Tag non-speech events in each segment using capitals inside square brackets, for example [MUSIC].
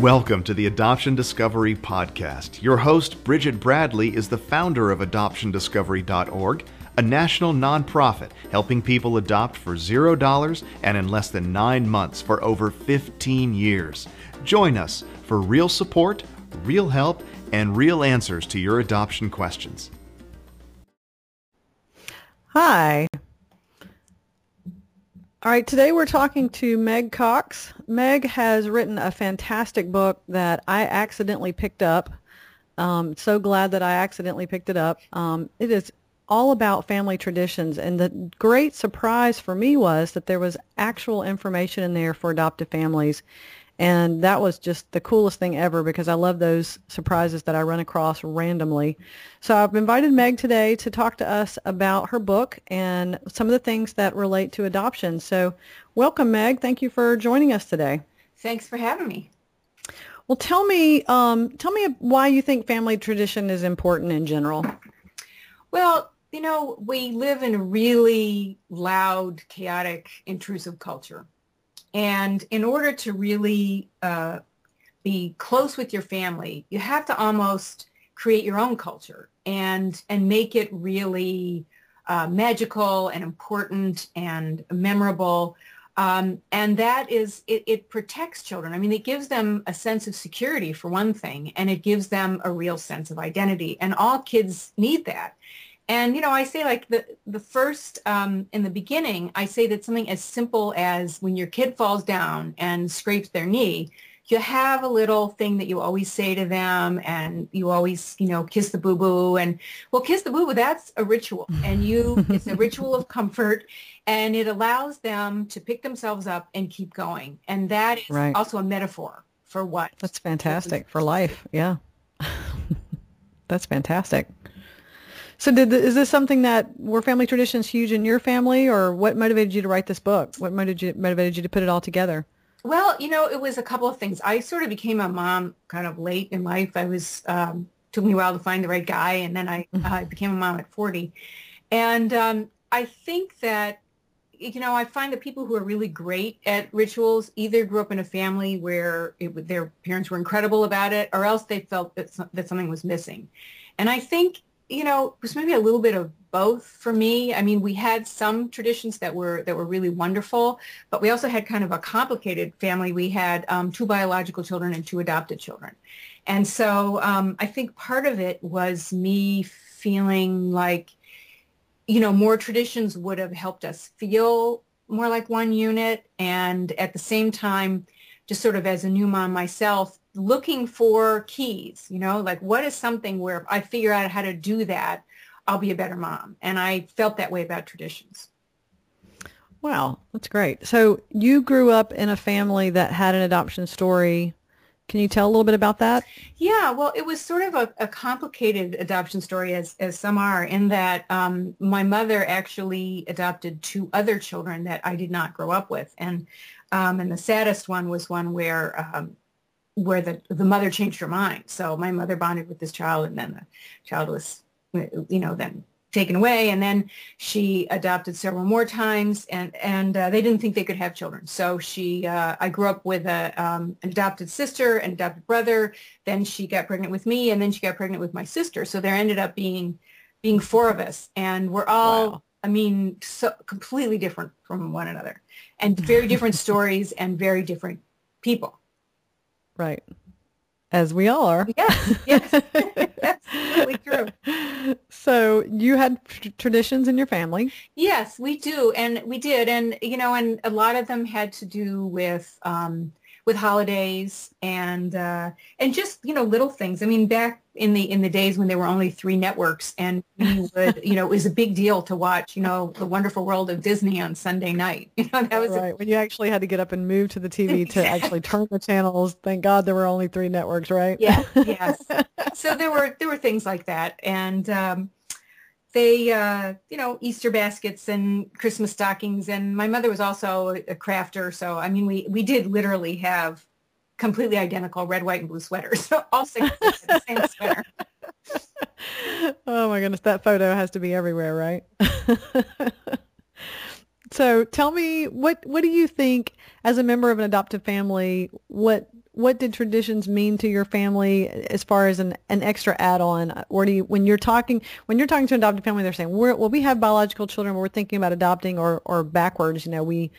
Welcome to the Adoption Discovery Podcast. Your host, Bridget Bradley, is the founder of AdoptionDiscovery.org, a national nonprofit helping people adopt for $0 and in less than nine months for over 15 years. Join us for real support, real help, and real answers to your adoption questions. Hi. All right, today we're talking to Meg Cox. Meg has written a fantastic book that I accidentally picked up. Um, so glad that I accidentally picked it up. Um, it is all about family traditions, and the great surprise for me was that there was actual information in there for adoptive families. And that was just the coolest thing ever because I love those surprises that I run across randomly. So I've invited Meg today to talk to us about her book and some of the things that relate to adoption. So welcome, Meg. Thank you for joining us today. Thanks for having me. Well, tell me, um, tell me why you think family tradition is important in general. Well, you know, we live in a really loud, chaotic, intrusive culture. And in order to really uh, be close with your family, you have to almost create your own culture and and make it really uh, magical and important and memorable. Um, and that is, it, it protects children. I mean, it gives them a sense of security for one thing, and it gives them a real sense of identity. And all kids need that. And, you know, I say like the, the first, um, in the beginning, I say that something as simple as when your kid falls down and scrapes their knee, you have a little thing that you always say to them and you always, you know, kiss the boo-boo and well, kiss the boo-boo, that's a ritual and you, [LAUGHS] it's a ritual of comfort and it allows them to pick themselves up and keep going. And that is right. also a metaphor for what. That's fantastic for life. Yeah. [LAUGHS] that's fantastic. So did the, is this something that were family traditions huge in your family, or what motivated you to write this book? What motivated you, motivated you to put it all together? Well, you know, it was a couple of things. I sort of became a mom kind of late in life. I was um, took me a while to find the right guy, and then I. I became a mom at forty. And um, I think that you know, I find that people who are really great at rituals either grew up in a family where it, their parents were incredible about it, or else they felt that, that something was missing. And I think you know, it was maybe a little bit of both for me. I mean, we had some traditions that were that were really wonderful, but we also had kind of a complicated family. We had um, two biological children and two adopted children, and so um, I think part of it was me feeling like, you know, more traditions would have helped us feel more like one unit, and at the same time, just sort of as a new mom myself, looking for keys, you know, like what is something where I figure out how to do that, I'll be a better mom. And I felt that way about traditions. Wow, that's great. So you grew up in a family that had an adoption story. Can you tell a little bit about that? Yeah, well, it was sort of a, a complicated adoption story, as, as some are, in that um, my mother actually adopted two other children that I did not grow up with. And um, and the saddest one was one where um, where the, the mother changed her mind. So my mother bonded with this child and then the child was, you know, then taken away. And then she adopted several more times and, and uh, they didn't think they could have children. So she, uh, I grew up with a, um, an adopted sister, an adopted brother. Then she got pregnant with me and then she got pregnant with my sister. So there ended up being, being four of us and we're all, wow. I mean, so completely different from one another and [LAUGHS] very different stories and very different people. Right. As we all are. Yes, [LAUGHS] yes. Absolutely true. So you had tr- traditions in your family? Yes, we do. And we did. And, you know, and a lot of them had to do with, um, with holidays and uh, and just you know little things. I mean, back in the in the days when there were only three networks, and we would you know it was a big deal to watch you know the Wonderful World of Disney on Sunday night. [LAUGHS] You know that was right a, when you actually had to get up and move to the TV [LAUGHS] to actually turn the channels. Thank God there were only three networks, right? Yeah. Yes. [LAUGHS] so there were there were things like that, and. Um, they, uh, you know, Easter baskets and Christmas stockings. And my mother was also a crafter. So, I mean, we, we did literally have completely identical red, white, and blue sweaters. So [LAUGHS] all six the same sweater. [LAUGHS] oh my goodness. That photo has to be everywhere, right? [LAUGHS] So tell me, what what do you think as a member of an adoptive family? What what did traditions mean to your family as far as an, an extra add-on? Or do you, when you're talking when you're talking to an adoptive family, they're saying, we're, well, we have biological children, but we're thinking about adopting, or or backwards, you know, we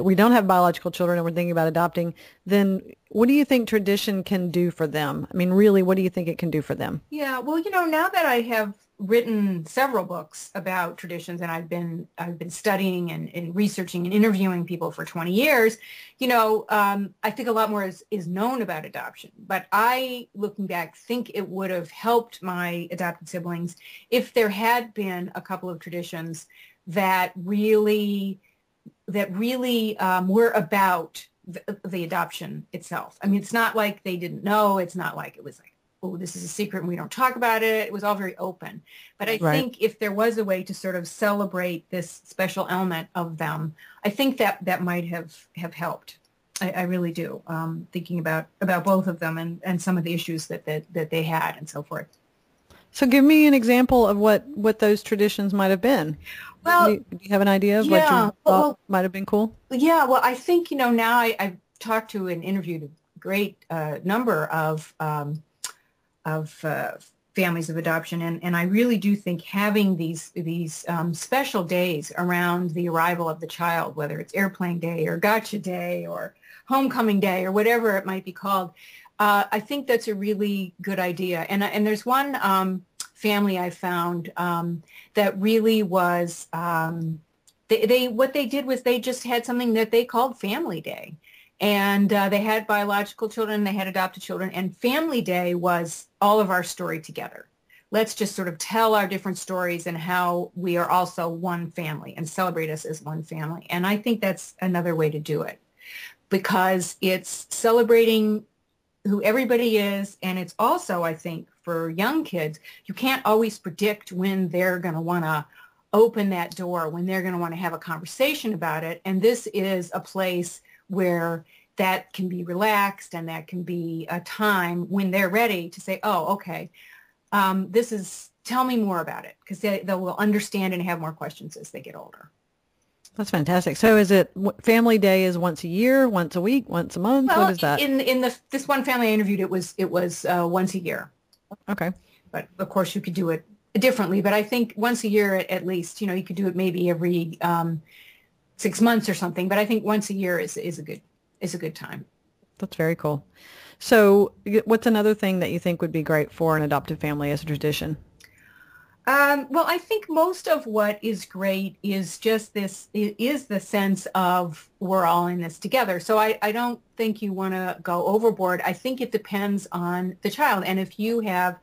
we don't have biological children and we're thinking about adopting, then what do you think tradition can do for them? I mean, really, what do you think it can do for them? Yeah, well, you know, now that I have written several books about traditions and I've been I've been studying and, and researching and interviewing people for 20 years, you know, um, I think a lot more is, is known about adoption. But I, looking back, think it would have helped my adopted siblings if there had been a couple of traditions that really that really um, were about the, the, adoption itself. I mean, it's not like they didn't know. It's not like it was like, oh, this is a secret and we don't talk about it. It was all very open. But I right. think if there was a way to sort of celebrate this special element of them, I think that that might have have helped. I, I really do. Um, thinking about about both of them and, and some of the issues that, that that they had and so forth. So give me an example of what, what those traditions might have been. Well, do you, do you have an idea of yeah, what you thought well, might have been cool? Yeah, well, I think, you know, now I, have talked to and interviewed a great uh, number of, um, of uh, families of adoption. And, and I really do think having these, these um, special days around the arrival of the child, whether it's airplane day or gotcha day or homecoming day or whatever it might be called, uh, I think that's a really good idea. And, and there's one um, family I found um, that really was, um, they, they, what they did was they just had something that they called Family Day. And uh, they had biological children, they had adopted children, and Family Day was all of our story together. Let's just sort of tell our different stories and how we are also one family and celebrate us as one family. And I think that's another way to do it because it's celebrating who everybody is. And it's also, I think, for young kids, you can't always predict when they're going to want to open that door, when they're going to want to have a conversation about it. And this is a place where that can be relaxed and that can be a time when they're ready to say, oh, okay, um, this is, tell me more about it because they, they will understand and have more questions as they get older. That's fantastic. So is it family day is once a year, once a week, once a month? Well, what is that? In in the this one family I interviewed, it was it was uh, once a year. Okay. But of course, you could do it differently. But I think once a year at, at least, you know, you could do it maybe every um, six months or something. But I think once a year is is a good is a good time. That's very cool. So, what's another thing that you think would be great for an adoptive family as a tradition? Um, well, I think most of what is great is just this, is the sense of we're all in this together. So I, I don't think you want to go overboard. I think it depends on the child. And if you have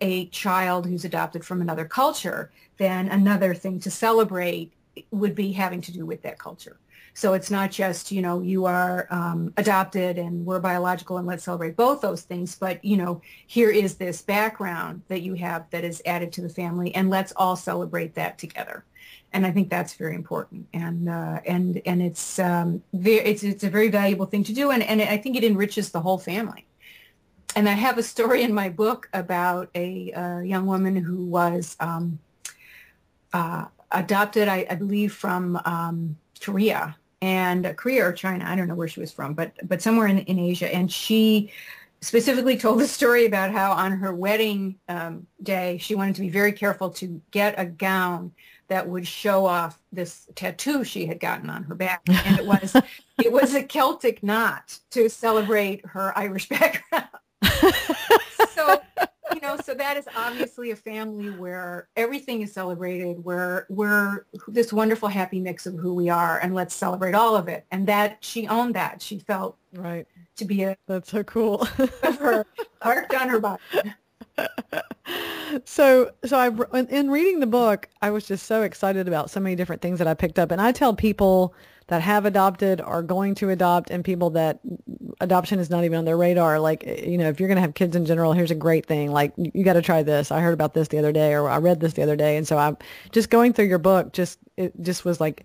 a child who's adopted from another culture, then another thing to celebrate would be having to do with that culture. So it's not just, you know, you are um, adopted and we're biological and let's celebrate both those things, but, you know, here is this background that you have that is added to the family and let's all celebrate that together. And I think that's very important. And, uh, and, and it's, um, very, it's, it's a very valuable thing to do. And, and I think it enriches the whole family. And I have a story in my book about a, a young woman who was um, uh, adopted, I, I, believe, from um, Korea and Korea or China. I don't know where she was from, but but somewhere in, in Asia. And she specifically [LAUGHS] told the story about how on her wedding um, day she wanted to be very careful to get a gown that would show off this tattoo she had gotten on her back, and it was it was a Celtic knot to celebrate her Irish [LAUGHS] background. [LAUGHS] you know, so that is obviously a family where everything is celebrated, where we're this wonderful happy mix of who we are, and let's celebrate all of it. And that she owned that. She felt right to be a that's so cool. her heart on her body. [LAUGHS] so so I in reading the book, I was just so excited about so many different things that I picked up, and I tell people that have adopted are going to adopt and people that adoption is not even on their radar. Like, you know, if you're going to have kids in general, here's a great thing. Like, you got to try this. I heard about this the other day or I read this the other day. And so I'm just going through your book, just, it just was like,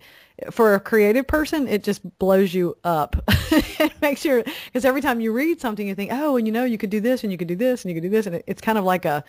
for a creative person, it just blows you up. [LAUGHS] it makes you, because every time you read something, you think, oh, and you know, you could do this and you could do this and you could do this. And it, it's kind of like a,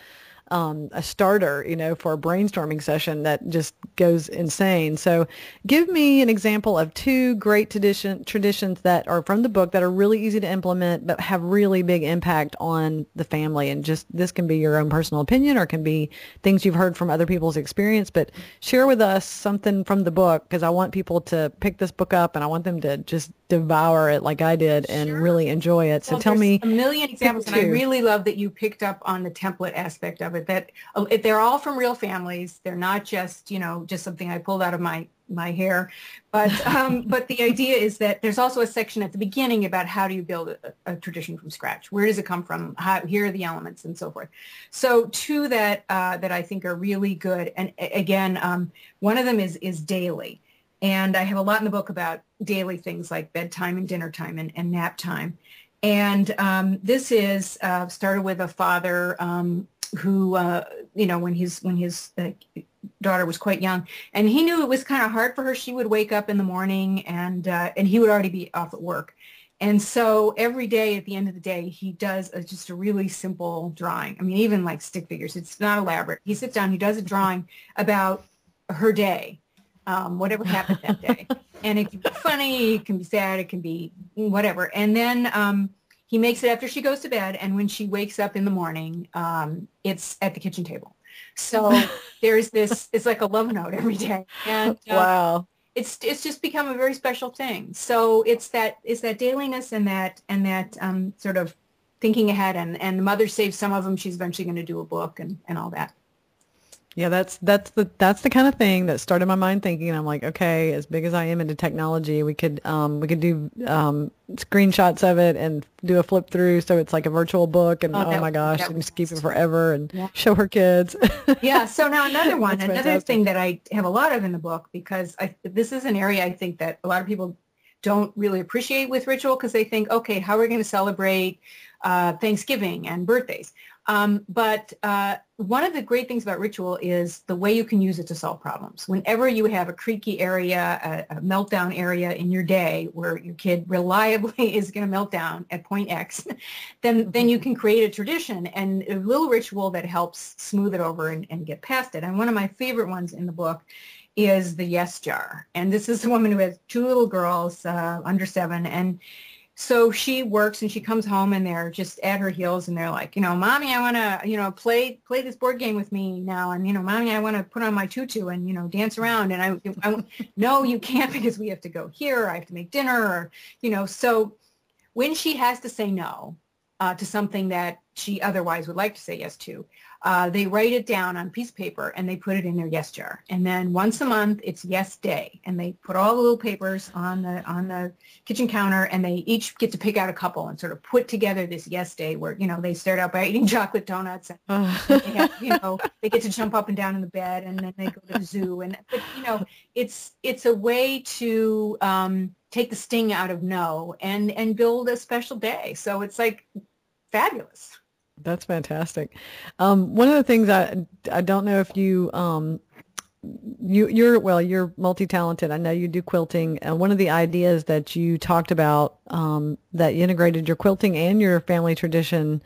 um, a starter, you know, for a brainstorming session that just goes insane. So give me an example of two great tradition, traditions that are from the book that are really easy to implement but have really big impact on the family. And just this can be your own personal opinion or can be things you've heard from other people's experience, but share with us something from the book because I want people to pick this book up and I want them to just devour it like I did and sure. really enjoy it. So well, tell me a million examples, and I really love that you picked up on the template aspect of it. That uh, they're all from real families. They're not just you know just something I pulled out of my my hair, but [LAUGHS] um, but the idea is that there's also a section at the beginning about how do you build a, a tradition from scratch? Where does it come from? How, here are the elements and so forth. So two that uh, that I think are really good, and again, um, one of them is is daily. And I have a lot in the book about daily things like bedtime and dinner time and, and nap time. And um, this is uh, started with a father um, who, uh, you know, when his when his uh, daughter was quite young, and he knew it was kind of hard for her. She would wake up in the morning, and uh, and he would already be off at work. And so every day at the end of the day, he does a, just a really simple drawing. I mean, even like stick figures, it's not elaborate. He sits down, he does a drawing about her day um, whatever happened that day. [LAUGHS] and it can be funny, it can be sad, it can be whatever. And then um, he makes it after she goes to bed. And when she wakes up in the morning, um, it's at the kitchen table. So [LAUGHS] there's this, it's like a love note every day. And uh, wow. It's, it's just become a very special thing. So it's that it's that dailiness and that and that um, sort of thinking ahead and, and the mother saves some of them. She's eventually going to do a book and, and all that. Yeah, that's that's the that's the kind of thing that started my mind thinking. I'm like, okay, as big as I am into technology, we could um, we could do um, screenshots of it and do a flip through, so it's like a virtual book. And oh, oh my gosh, and just keep it forever and yeah. show her kids. yeah. [LAUGHS] So now another one, another fantastic. thing that I have a lot of in the book because I, this is an area I think that a lot of people don't really appreciate with ritual because they think, okay, how are we going to celebrate uh, Thanksgiving and birthdays? Um, but uh, one of the great things about ritual is the way you can use it to solve problems. Whenever you have a creaky area, a, a meltdown area in your day where your kid [LAUGHS] reliably is going to melt down at point X, [LAUGHS] then, then you can create a tradition and a little ritual that helps smooth it over and, and get past it. And one of my favorite ones in the book is the yes jar. And this is a woman who has two little girls uh, under seven and so she works and she comes home and they're just at her heels and they're like, you know, mommy, I want to, you know, play play this board game with me now, and you know, mommy, I want to put on my tutu and you know, dance around. And I, I, no, you can't [LAUGHS] because we have to go here. I have to make dinner, or you know. So when she has to say no uh, to something that she otherwise would like to say yes to, uh, they write it down on a piece of paper and they put it in their yes jar. And then once a month, it's yes day, and they put all the little papers on the on the kitchen counter, and they each get to pick out a couple and sort of put together this yes day where you know they start out by eating [LAUGHS] chocolate donuts, and they have, you know they get to jump up and down in the bed, and then they go to the zoo, and but you know it's it's a way to um, take the sting out of no and and build a special day. So it's like fabulous. That's fantastic. Um, one of the things I I don't know if you um, you you're well you're multi-talented. I know you do quilting. And one of the ideas that you talked about um, that you integrated your quilting and your family tradition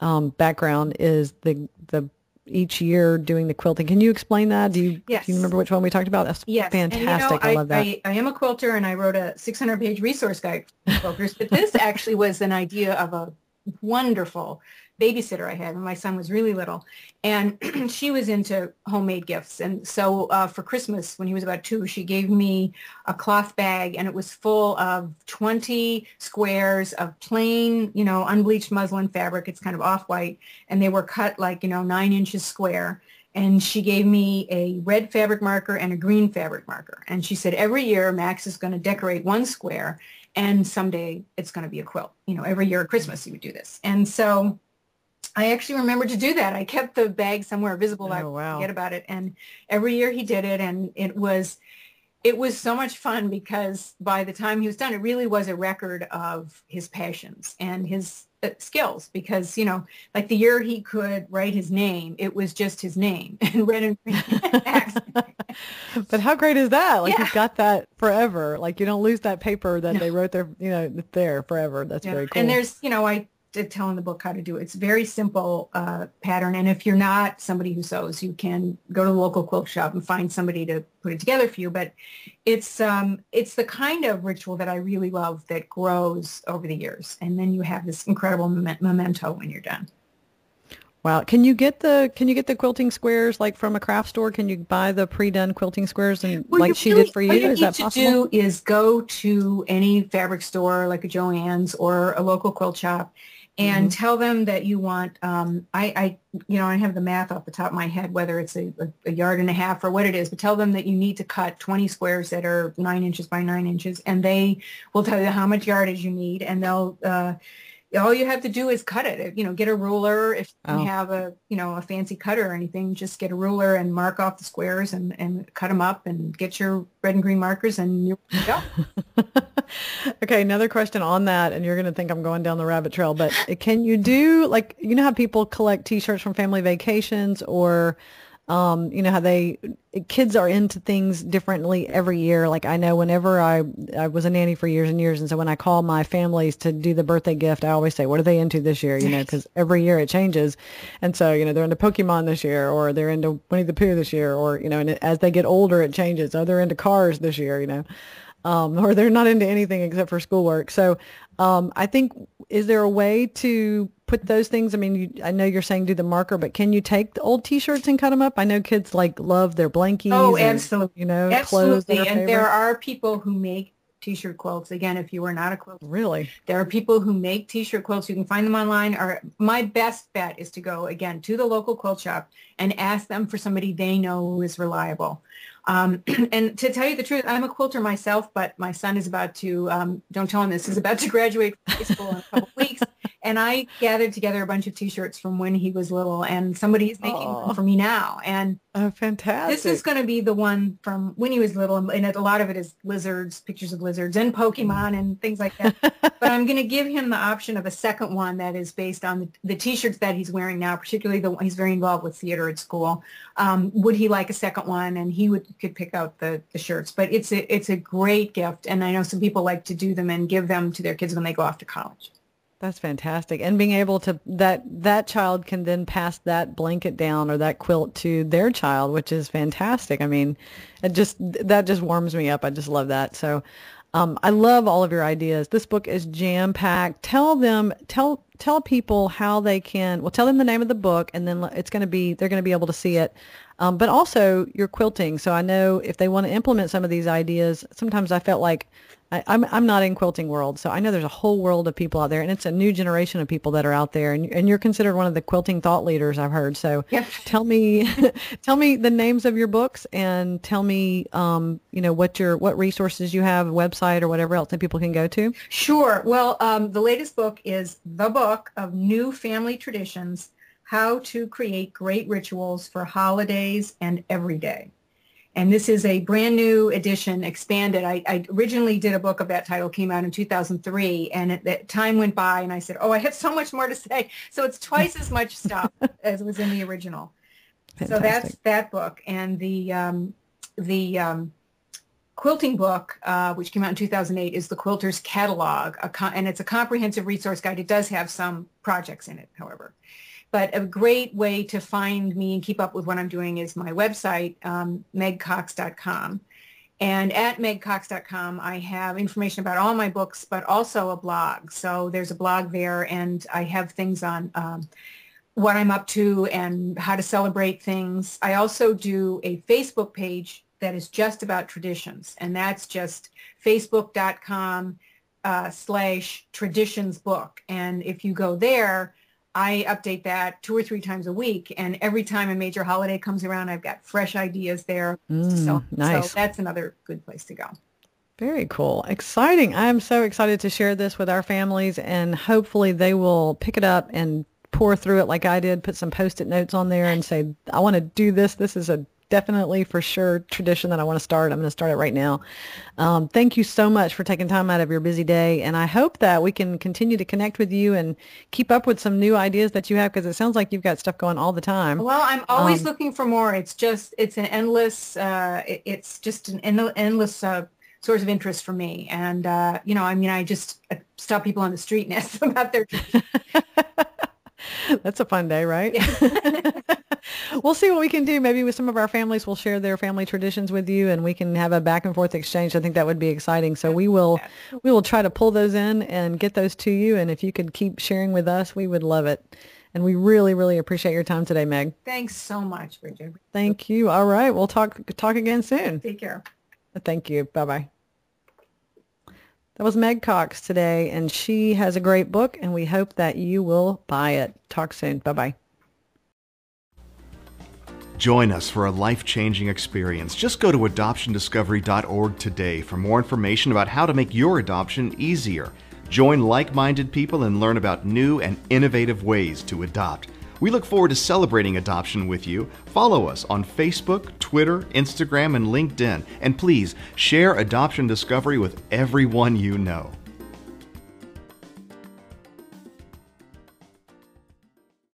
um, background is the the each year doing the quilting. Can you explain that? Do you, yes. do you remember which one we talked about? That's yes. fantastic. And, you know, I, I, love that. I, I, am a quilter and I wrote a 600 page resource guide for quilters, but this [LAUGHS] actually was an idea of a wonderful babysitter I had when my son was really little. And [CLEARS THROAT] she was into homemade gifts. And so uh, for Christmas, when he was about two, she gave me a cloth bag and it was full of 20 squares of plain, you know, unbleached muslin fabric. It's kind of off-white. And they were cut like, you know, nine inches square. And she gave me a red fabric marker and a green fabric marker. And she said, every year Max is going to decorate one square and someday it's going to be a quilt. You know, every year at Christmas he would do this. And so I actually remember to do that. I kept the bag somewhere visible. Oh, I wow. forget about it. And every year he did it. And it was, it was so much fun because by the time he was done, it really was a record of his passions and his uh, skills because, you know, like the year he could write his name, it was just his name in [LAUGHS] red and green. [LAUGHS] but how great is that? Like yeah. you've got that forever. Like you don't lose that paper that no. they wrote there, you know, there forever. That's yeah. very cool. And there's, you know, I to tell in the book how to do it. It's a very simple uh, pattern. And if you're not somebody who sews, you can go to the local quilt shop and find somebody to put it together for you. But it's um, it's the kind of ritual that I really love that grows over the years. And then you have this incredible memento when you're done. Wow. Can you get the can you get the quilting squares like from a craft store? Can you buy the pre-done quilting squares and well, like she really, did for you? What you is that possible? do is go to any fabric store like a Joann's or a local quilt shop and mm-hmm. tell them that you want um, I, I you know I have the math off the top of my head whether it's a, a, yard and a half or what it is but tell them that you need to cut 20 squares that are nine inches by nine inches and they will tell you how much yardage you need and they'll uh, all you have to do is cut it. You know, get a ruler. If you oh. have a, you know, a fancy cutter or anything, just get a ruler and mark off the squares and, and cut them up and get your red and green markers and you're go. [LAUGHS] okay, another question on that, and you're going to think I'm going down the rabbit trail, but can you do like, you know how people collect t-shirts from family vacations or um, you know how they kids are into things differently every year. Like I know whenever I I was a nanny for years and years, and so when I call my families to do the birthday gift, I always say, "What are they into this year?" You know, because every year it changes, and so you know they're into Pokemon this year, or they're into Winnie the Pooh this year, or you know, and as they get older, it changes. Oh, they're into cars this year, you know. Um, or they're not into anything except for schoolwork. So um, I think is there a way to put those things? I mean, you, I know you're saying do the marker, but can you take the old T-shirts and cut them up? I know kids like love their blankies. Oh, absolutely. And, you know, absolutely. and favorite. there are people who make t-shirt quilts. Again, if you are not a quilt, really, there are people who make t-shirt quilts. You can find them online. Or my best bet is to go again to the local quilt shop and ask them for somebody they know who is reliable. Um, [CLEARS THROAT] and to tell you the truth, I'm a quilter myself, but my son is about to, um, don't tell him this, is about to [LAUGHS] graduate from high school in a couple [LAUGHS] weeks. And I gathered together a bunch of T-shirts from when he was little, and somebody is making them for me now. And oh, fantastic! This is going to be the one from when he was little, and a lot of it is lizards, pictures of lizards, and Pokemon and things like that. but I'm going to give him the option of a second one that is based on the, the T-shirts that he's wearing now, particularly the one he's very involved with theater at school. Um, would he like a second one? And he would could pick out the the shirts. But it's a it's a great gift, and I know some people like to do them and give them to their kids when they go off to college. That's fantastic. And being able to that that child can then pass that blanket down or that quilt to their child, which is fantastic. I mean, it just that just warms me up. I just love that. So um, I love all of your ideas. This book is jam packed. Tell them, tell tell people how they can. Well, tell them the name of the book, and then it's going to be they're going to be able to see it um, but also your quilting. So I know if they want to implement some of these ideas, sometimes I felt like I, am I'm, I'm not in quilting world, so I know there's a whole world of people out there, and it's a new generation of people that are out there, and, and you're considered one of the quilting thought leaders I've heard. So tell me, [LAUGHS] tell me the names of your books, and tell me, um, you know, what your what resources you have, website or whatever else that people can go to. Sure. Well, um, the latest book is the book of new family traditions how to create great rituals for holidays and every day. And this is a brand new edition, expanded. I, I, originally did a book of that title, came out in 2003, and it, time went by, and I said, "Oh, I have so much more to say." [LAUGHS] So it's twice as much stuff [LAUGHS] as was in the original. Fantastic. So that's that book, and the um, the um, quilting book, uh, which came out in 2008, is the Quilter's Catalog, and it's a comprehensive resource guide. It does have some projects in it, however. But a great way to find me and keep up with what I'm doing is my website, um, megcox.com. And at megcox.com, I have information about all my books, but also a blog. So there's a blog there, and I have things on um, what I'm up to and how to celebrate things. I also do a Facebook page that is just about traditions, and that's just facebook.com uh, slash traditions book. And if you go there, I update that two or three times a week, and every time a major holiday comes around, I've got fresh ideas there. Mm, so, nice. so that's another good place to go. Very cool. Exciting. I'm so excited to share this with our families, and hopefully they will pick it up and pour through it like I did, put some post-it notes on there and say, I want to do this. This is a definitely for sure tradition that I want to start. I'm going to start it right now. Um, thank you so much for taking time out of your busy day. And I hope that we can continue to connect with you and keep up with some new ideas that you have because it sounds like you've got stuff going all the time. Well, I'm always um, looking for more. It's just, it's an endless, uh, it, it's just an endless uh, source of interest for me. And, uh, you know, I mean, I just, stop people on the street and [LAUGHS] ask them about their [LAUGHS] [LAUGHS] [LAUGHS] That's a fun day, right? Yeah. [LAUGHS] we'll see what we can do. Maybe with some of our families, we'll share their family traditions with you, and we can have a back and forth exchange. I think that would be exciting. So we will, we will try to pull those in and get those to you. And if you could keep sharing with us, we would love it. And we really, really appreciate your time today, Meg. Thanks so much, Bridget. Thank you. All right, we'll talk talk again soon. Take care. Thank you. Bye bye. That was Meg Cox today, and she has a great book, and we hope that you will buy it. Talk soon. Bye-bye. Join us for a life-changing experience. Just go to adoptiondiscovery.org today for more information about how to make your adoption easier. Join like-minded people and learn about new and innovative ways to adopt. We look forward to celebrating adoption with you. Follow us on Facebook, Twitter, Instagram, and LinkedIn. And please share Adoption Discovery with everyone you know.